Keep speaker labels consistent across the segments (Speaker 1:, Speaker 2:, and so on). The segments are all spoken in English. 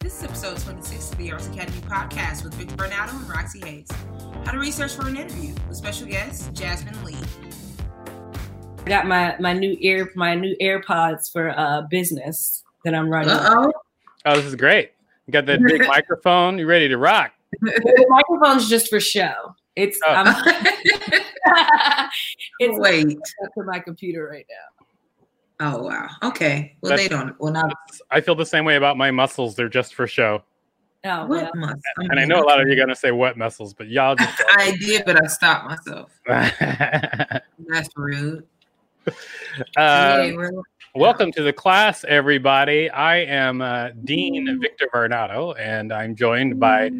Speaker 1: This is episode 26 of the Arts Academy podcast with Victor Varnado and Roxy Hayes. How to research for an interview with special guest Jasmine Lee.
Speaker 2: I got my my new ear my new AirPods for uh business that I'm running.
Speaker 1: Uh-oh.
Speaker 3: Oh, this is great. You got that big microphone. You ready to rock?
Speaker 2: the microphone's just for show. It's
Speaker 3: Oh.
Speaker 2: I'm it's
Speaker 1: Wait.
Speaker 2: up to my computer right now.
Speaker 1: Oh wow. Okay. Well,
Speaker 3: That's-
Speaker 1: they don't. Well, not
Speaker 3: I feel the same way about my muscles. They're just for show.
Speaker 2: Oh,
Speaker 1: what
Speaker 2: well.
Speaker 1: must.
Speaker 3: And I know a lot of you are gonna say what muscles, but y'all just
Speaker 1: I did, but I stopped myself. That's rude.
Speaker 3: Uh,
Speaker 1: Yeah, we're-
Speaker 3: welcome to the class, everybody. I am uh, Dean Victor Varnado, and I'm joined by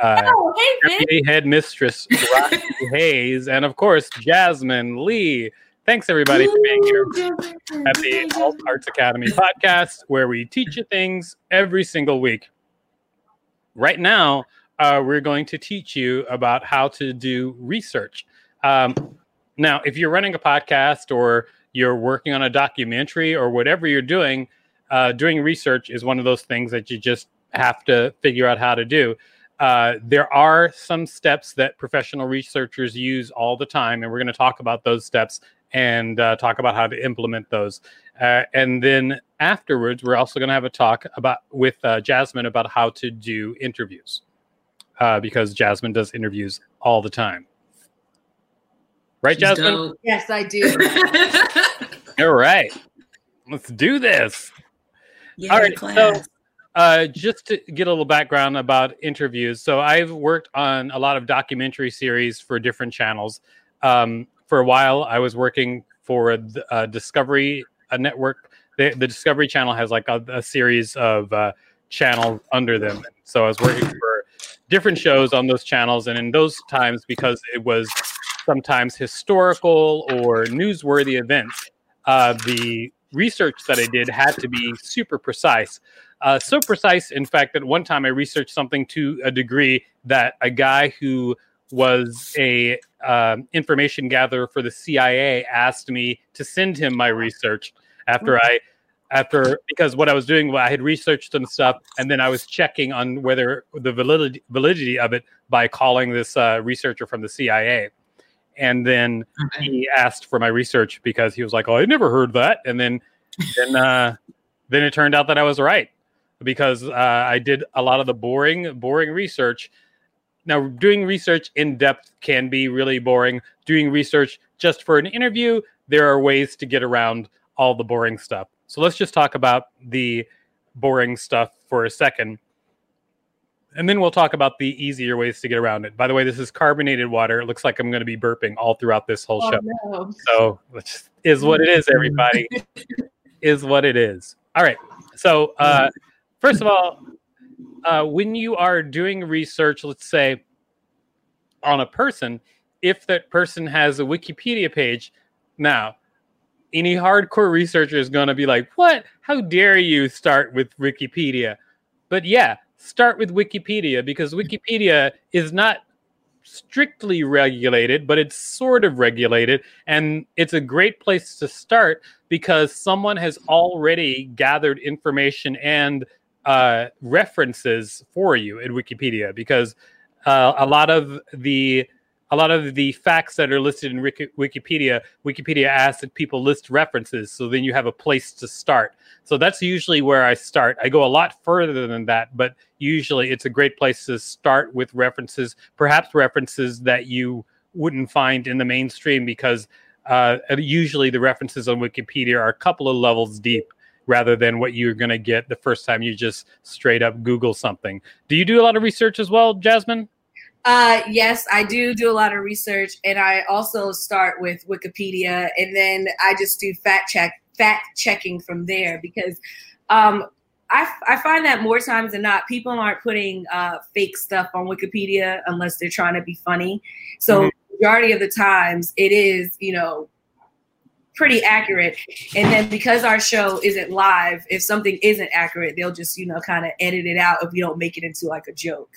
Speaker 3: uh,
Speaker 2: Oh, hey,
Speaker 3: Deputy Head Mistress Roxy Hayes, and of course Jasmine Lee. Thanks everybody for being here at the Alt Arts Academy podcast, where we teach you things every single week. Right now, uh, we're going to teach you about how to do research. Um, now, if you're running a podcast or you're working on a documentary or whatever you're doing, uh, doing research is one of those things that you just have to figure out how to do. Uh, there are some steps that professional researchers use all the time, and we're going to talk about those steps and uh, talk about how to implement those. Uh, and then afterwards, we're also going to have a talk about with uh, Jasmine about how to do interviews, uh, because Jasmine does interviews all the time. Right,
Speaker 1: She's
Speaker 3: Jasmine?
Speaker 1: dope.
Speaker 2: Yes, I do.
Speaker 3: All right, let's do this.
Speaker 1: Yeah,
Speaker 3: All right,
Speaker 1: class.
Speaker 3: so uh, just to get a little background about interviews. So I've worked on a lot of documentary series for different channels. Um, for a while, I was working for uh, Discovery a network. The, the Discovery Channel has like a, a series of uh, channels under them. So I was working for different shows on those channels, and in those times, because it was sometimes historical or newsworthy events, uh, the research that I did had to be super precise. Uh, so precise, in fact, that one time I researched something to a degree that a guy who was a um, information gatherer for the CIA asked me to send him my research after I after because what I was doing I had researched some stuff and then I was checking on whether the validity validity of it by calling this uh, researcher from the CIA and then he asked for my research because he was like, "Oh, I never heard that," and then then uh, then it turned out that I was right because uh, I did a lot of the boring boring research. Now, doing research in depth can be really boring. Doing research just for an interview, there are ways to get around all the boring stuff. So let's just talk about the boring stuff for a second. And then we'll talk about the easier ways to get around it. By the way, this is carbonated water. It looks like I'm going to be burping all throughout this whole
Speaker 2: Oh,
Speaker 3: show.
Speaker 2: no.
Speaker 3: So which is what it is, everybody. is what it is. All right. So uh, first of all, uh, when you are doing research, let's say on a person, if that person has a Wikipedia page, now any hardcore researcher is going to be like, "What? How dare you start with Wikipedia?" But yeah, start with Wikipedia because Wikipedia is not strictly regulated, but it's sort of regulated. And it's a great place to start because someone has already gathered information and uh, references for you in Wikipedia. Because uh, a lot of the a lot of the facts that are listed in Wiki- Wikipedia, Wikipedia asks that people list references, so then you have a place to start. So that's usually where I start. I go a lot further than that, but usually it's a great place to start with references, perhaps references that you wouldn't find in the mainstream because uh, usually the references on Wikipedia are a couple of levels deep rather than what you're going to get the first time you just straight up Google something. Do you do a lot of research as well, Jasmine?
Speaker 2: Uh, yes, I do do a lot of research, and I also start with Wikipedia, and then I just do fact check, fact checking from there because um, I, I find that more times than not, people aren't putting uh, fake stuff on Wikipedia unless they're trying to be funny. So mm-hmm. majority of the times, it is you know pretty accurate. And then because our show isn't live, if something isn't accurate, they'll just you know kind of edit it out if you don't make it into like a joke.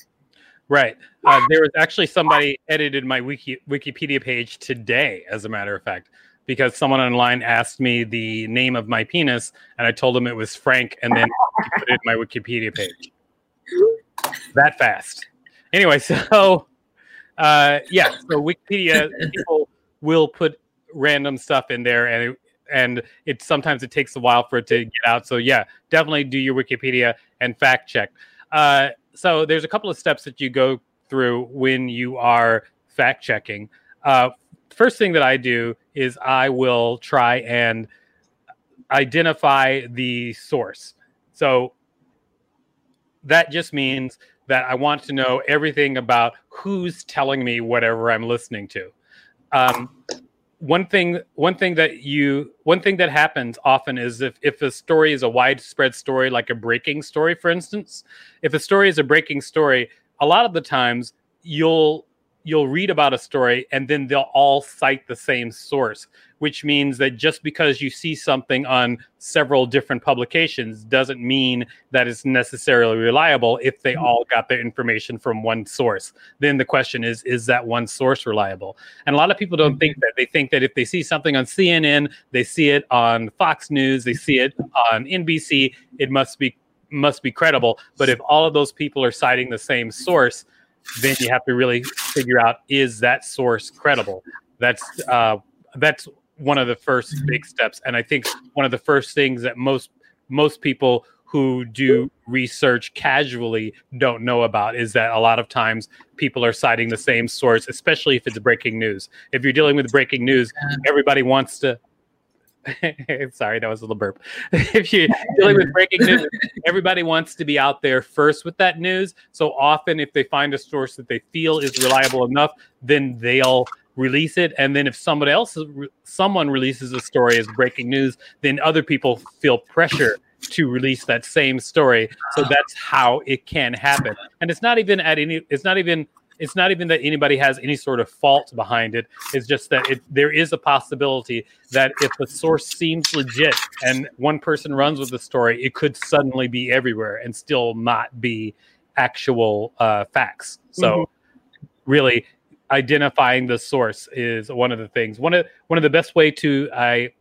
Speaker 3: Right. Uh, there was actually somebody edited my wiki Wikipedia page today, as a matter of fact because someone online asked me the name of my penis, and I told them it was Frank, and then put it in my Wikipedia page. That fast. Anyway, so uh, yeah, so Wikipedia people will put random stuff in there, and it, and it sometimes it takes a while for it to get out. So yeah, definitely do your Wikipedia and fact check. Uh, so there's a couple of steps that you go through when you are fact checking. Uh, first thing that I do is I will try and identify the source. So that just means that I want to know everything about who's telling me whatever I'm listening to. Um, one thing, one thing that you, one thing that happens often is if if a story is a widespread story, like a breaking story, for instance, if a story is a breaking story, a lot of the times you'll you'll read about a story and then they'll all cite the same source which means that just because you see something on several different publications doesn't mean that it's necessarily reliable if they mm-hmm. all got their information from one source then the question is is that one source reliable and a lot of people don't think mm-hmm. that they think that if they see something on cnn they see it on fox news they see it on nbc it must be must be credible but if all of those people are citing the same source then you have to really figure out is that source credible. That's uh, that's one of the first big steps, and I think one of the first things that most most people who do research casually don't know about is that a lot of times people are citing the same source, especially if it's breaking news. If you're dealing with breaking news, everybody wants to Sorry, that was a little burp. if you're dealing with breaking news, everybody wants to be out there first with that news. So often, if they find a source that they feel is reliable enough, then they'll release it. And then if somebody else, someone releases a story as breaking news, then other people feel pressure to release that same story. So ah. that's how it can happen. And it's not even at any. It's not even it's not even that anybody has any sort of fault behind it. It's just that it, there is a possibility that if the source seems legit and one person runs with the story, it could suddenly be everywhere and still not be actual uh, facts. So, mm-hmm. really, identifying the source is one of the things. One of one of the best way to I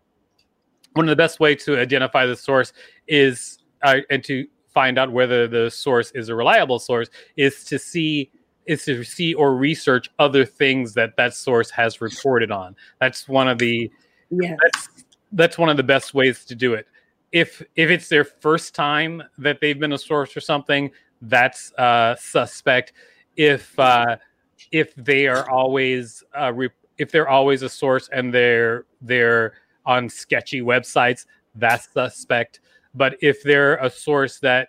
Speaker 3: one of the best way to identify the source is uh, and to find out whether the source is a reliable source is to see is to see or research other things that that source has reported on. That's one of the yeah. That's, that's one of the best ways to do it. If if it's their first time that they've been a source for something, that's uh, suspect. If uh, if they are always uh, re- if they're always a source and they're they're on sketchy websites, that's suspect. But if they're a source that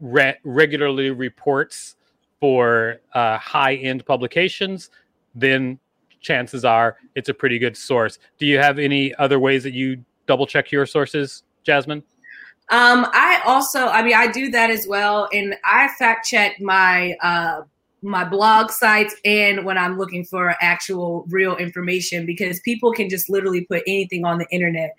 Speaker 3: re- regularly reports for uh, high end publications, then chances are it's a pretty good source. Do you have any other ways that you double check your sources, Jasmine?
Speaker 2: Um, I also, I mean, I do that as well, and I fact check my uh, my blog sites and when I'm looking for actual real information because people can just literally put anything on the internet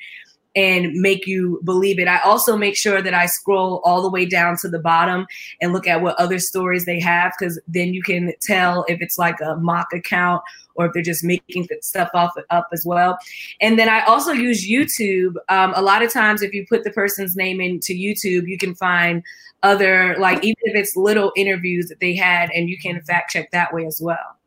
Speaker 2: and make you believe it. I also make sure that I scroll all the way down to the bottom and look at what other stories they have because then you can tell if it's like a mock account or if they're just making stuff off up as well. And then I also use YouTube. Um, a lot of times, if you put the person's name into YouTube, you can find other like even if it's little interviews that they had, and you can fact check that way as well.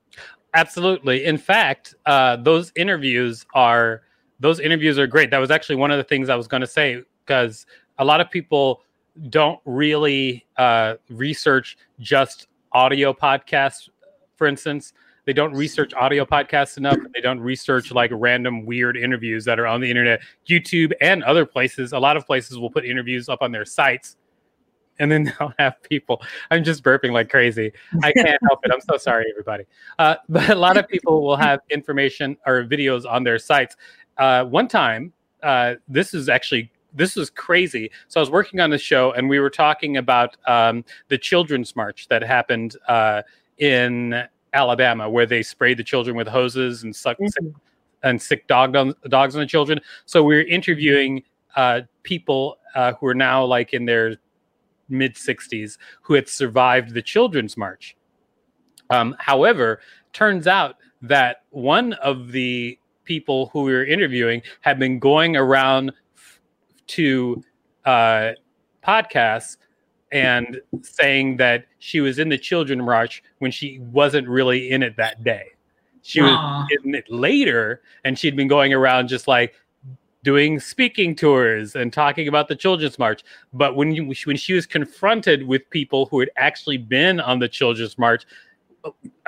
Speaker 3: Absolutely. In fact, uh, those interviews are those interviews are great. That was actually one of the things I was going to say because a lot of people don't really uh, research just audio podcasts, for instance. They don't research audio podcasts enough. They don't research like random weird interviews that are on the internet, YouTube, and other places. A lot of places will put interviews up on their sites and then they'll have people. I'm just burping like crazy. I can't help it. I'm so sorry, everybody. Uh, but a lot of people will have information or videos on their sites uh, one time, uh, this is actually this was crazy. So I was working on the show, and we were talking about um, the children's march that happened uh, in Alabama, where they sprayed the children with hoses and sucked mm-hmm. sick, and sick dog on, dogs on the children. So we were interviewing uh, people uh, who are now like in their mid 60s who had survived the children's march. Um, however, turns out that one of the people who we were interviewing had been going around f- to uh, podcasts and saying that she was in the children march when she wasn't really in it that day. She Aww. was in it later, and she'd been going around just like doing speaking tours and talking about the children's march. But when you, when she was confronted with people who had actually been on the children's march,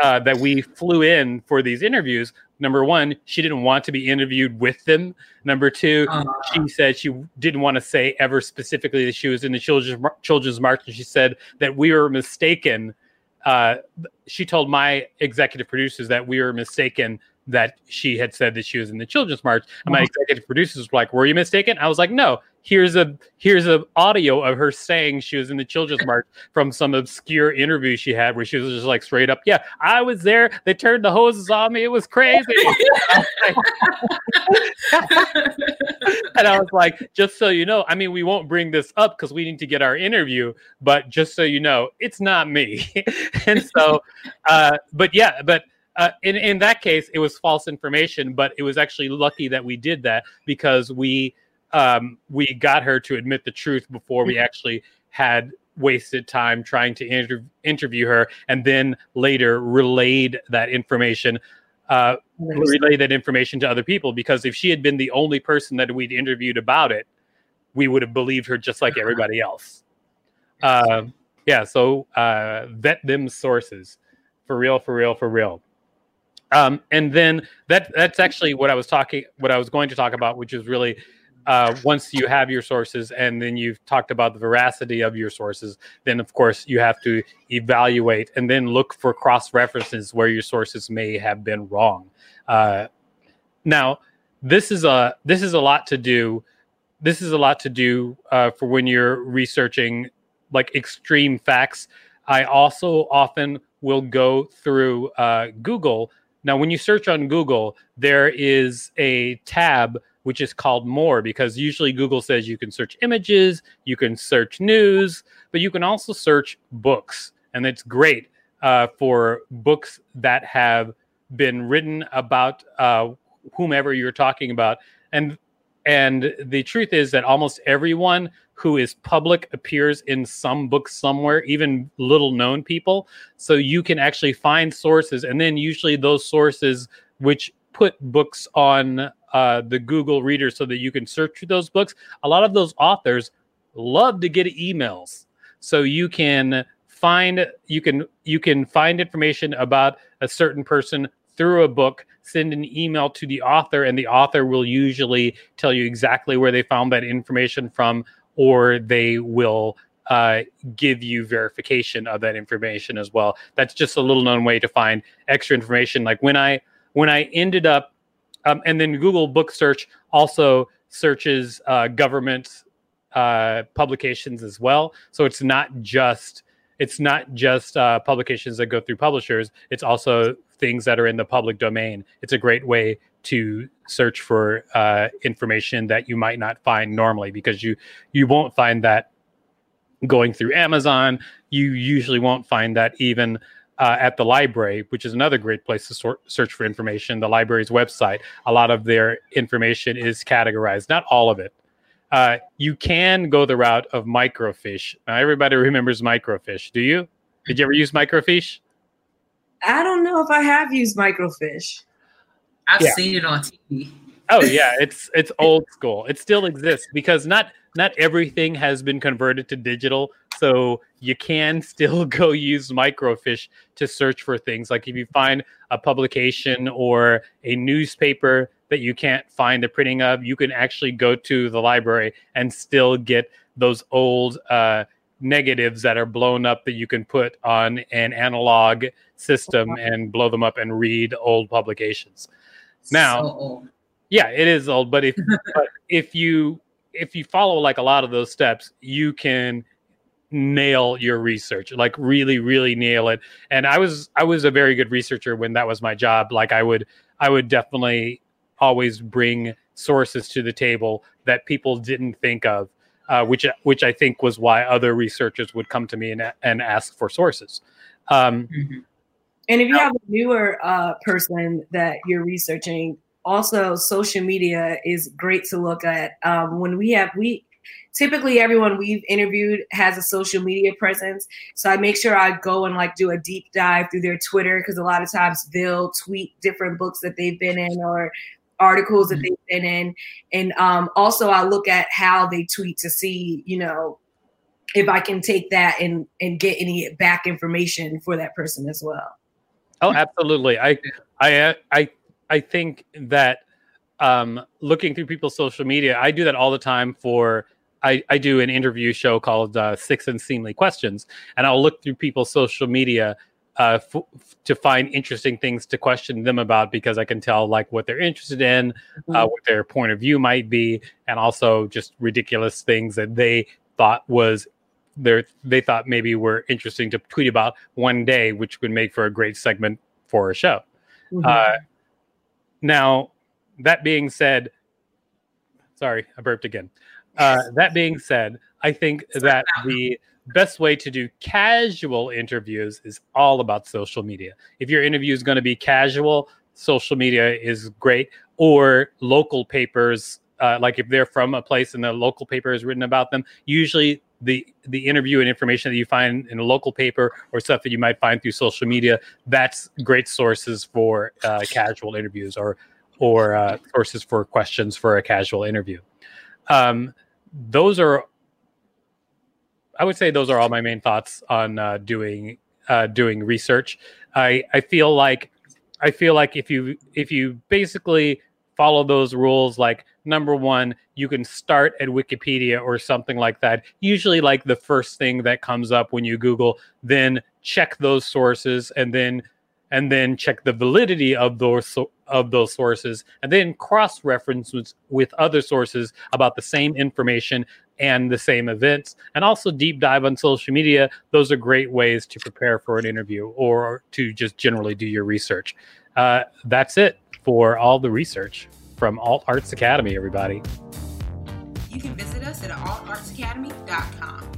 Speaker 3: uh, that we flew in for these interviews, number one, she didn't want to be interviewed with them. Number two, uh, she said she didn't want to say ever specifically that she was in the children's children's march, and she said that we were mistaken. Uh, she told my executive producers that we were mistaken that she had said that she was in the children's march. And my executive producers were like, "Were you mistaken?" I was like, "No. Here's a here's a audio of her saying she was in the children's march from some obscure interview she had where she was just like straight up, yeah, I was there. They turned the hoses on me. It was crazy." and I was like, "Just so you know, I mean, we won't bring this up because we need to get our interview, but just so you know, it's not me." and so, uh, but yeah, but uh, in in that case, it was false information, but it was actually lucky that we did that because we um, we got her to admit the truth before we mm-hmm. actually had wasted time trying to inter- interview her, and then later relayed that information. Uh, relay that information to other people because if she had been the only person that we'd interviewed about it, we would have believed her just like everybody else. Uh, yeah, so uh, vet them sources for real, for real, for real. Um, and then that that's actually what I was talking, what I was going to talk about, which is really uh, once you have your sources and then you've talked about the veracity of your sources, then of course you have to evaluate and then look for cross references where your sources may have been wrong. Uh, now, this is a this is a lot to do. This is a lot to do uh, for when you're researching like extreme facts. I also often will go through uh, Google now, when you search on Google, there is a tab which is called More because usually Google says you can search images, you can search news, but you can also search books. And it's great uh, for books that have been written about uh, whomever you're talking about. And and the truth is that almost everyone who is public appears in some book somewhere, even little known people. So you can actually find sources, and then usually those sources which put books on uh, the Google Reader so that you can search those books. A lot of those authors love to get emails, so you can find you can you can find information about a certain person through a book send an email to the author, and the author will usually tell you exactly where they found that information from, or they will uh, give you verification of that information as well. That's just a little known way to find extra information. Like when I when I ended up, um, and then Google Book Search also searches uh, government uh, publications as well. So it's not just it's not just uh, publications that go through publishers. It's also things that are in the public domain. It's a great way to search for uh, information that you might not find normally because you you won't find that going through Amazon. You usually won't find that even uh, at the library, which is another great place to sort, search for information. The library's website, a lot of their information is categorized, not all of it. Uh, you can go the route of microfiche. Now, everybody remembers microfiche. Do you? Did you ever use microfiche?
Speaker 2: I don't know if I have used microfiche.
Speaker 1: I've yeah. seen it on TV.
Speaker 3: Oh yeah, it's it's old school. It still exists because not not everything has been converted to digital. So you can still go use microfiche to search for things. Like if you find a publication or a newspaper that you can't find the printing of, you can actually go to the library and still get those old uh, negatives that are blown up that you can put on an analog system and blow them up and read old publications. Now, so yeah, it is old, but if but if you if you follow like a lot of those steps, you can nail your research like really really nail it. And i was i was a very good researcher when that was my job. Like i would i would definitely always bring sources to the table that people didn't think of uh, which which i think was why other researchers would come to me and, and ask for sources um,
Speaker 2: mm-hmm. and if you have a newer uh, person that you're researching also social media is great to look at um, when we have we typically everyone we've interviewed has a social media presence. So I make sure I go and like do a deep dive through their Twitter because a lot of times they'll tweet different books that they've been in or articles that mm-hmm. they've been in. And um, also I look at how they tweet to see, you know, if I can take that and and get any back information for that person as well.
Speaker 3: Oh, absolutely. I I I I think that um, looking through people's social media, I do that all the time for I, I do an interview show called uh, Six Unseemly Questions, and I'll look through people's social media uh, f- to find interesting things to question them about because I can tell like what they're interested in, uh, mm-hmm. uh, what their point of view might be, and also just ridiculous things that they thought was their they thought maybe were interesting to tweet about one day, which would make for a great segment for a show. Mm-hmm. Uh, now, that being said, sorry, I burped again. Uh, that being said, I think that the best way to do casual interviews is all about social media. If your interview is going to be casual, social media is great, or local papers. Uh, like if they're from a place and the local paper is written about them, usually the the interview and information that you find in a local paper or stuff that you might find through social media, that's great sources for uh, casual interviews or or uh, sources for questions for a casual interview. Um, those are I would say those are all my main thoughts on uh, doing uh, doing research. I I feel like I feel like if you if you basically follow those rules, like number one, you can start at Wikipedia or something like that. Usually, like the first thing that comes up when you Google, then check those sources, and then and then check the validity of those of those sources and then cross reference with other sources about the same information and the same events and also deep dive on social media. Those are great ways to prepare for an interview or to just generally do your research. Uh, that's it for all the research from alt arts academy everybody.
Speaker 1: You can visit us at altartsacademy.com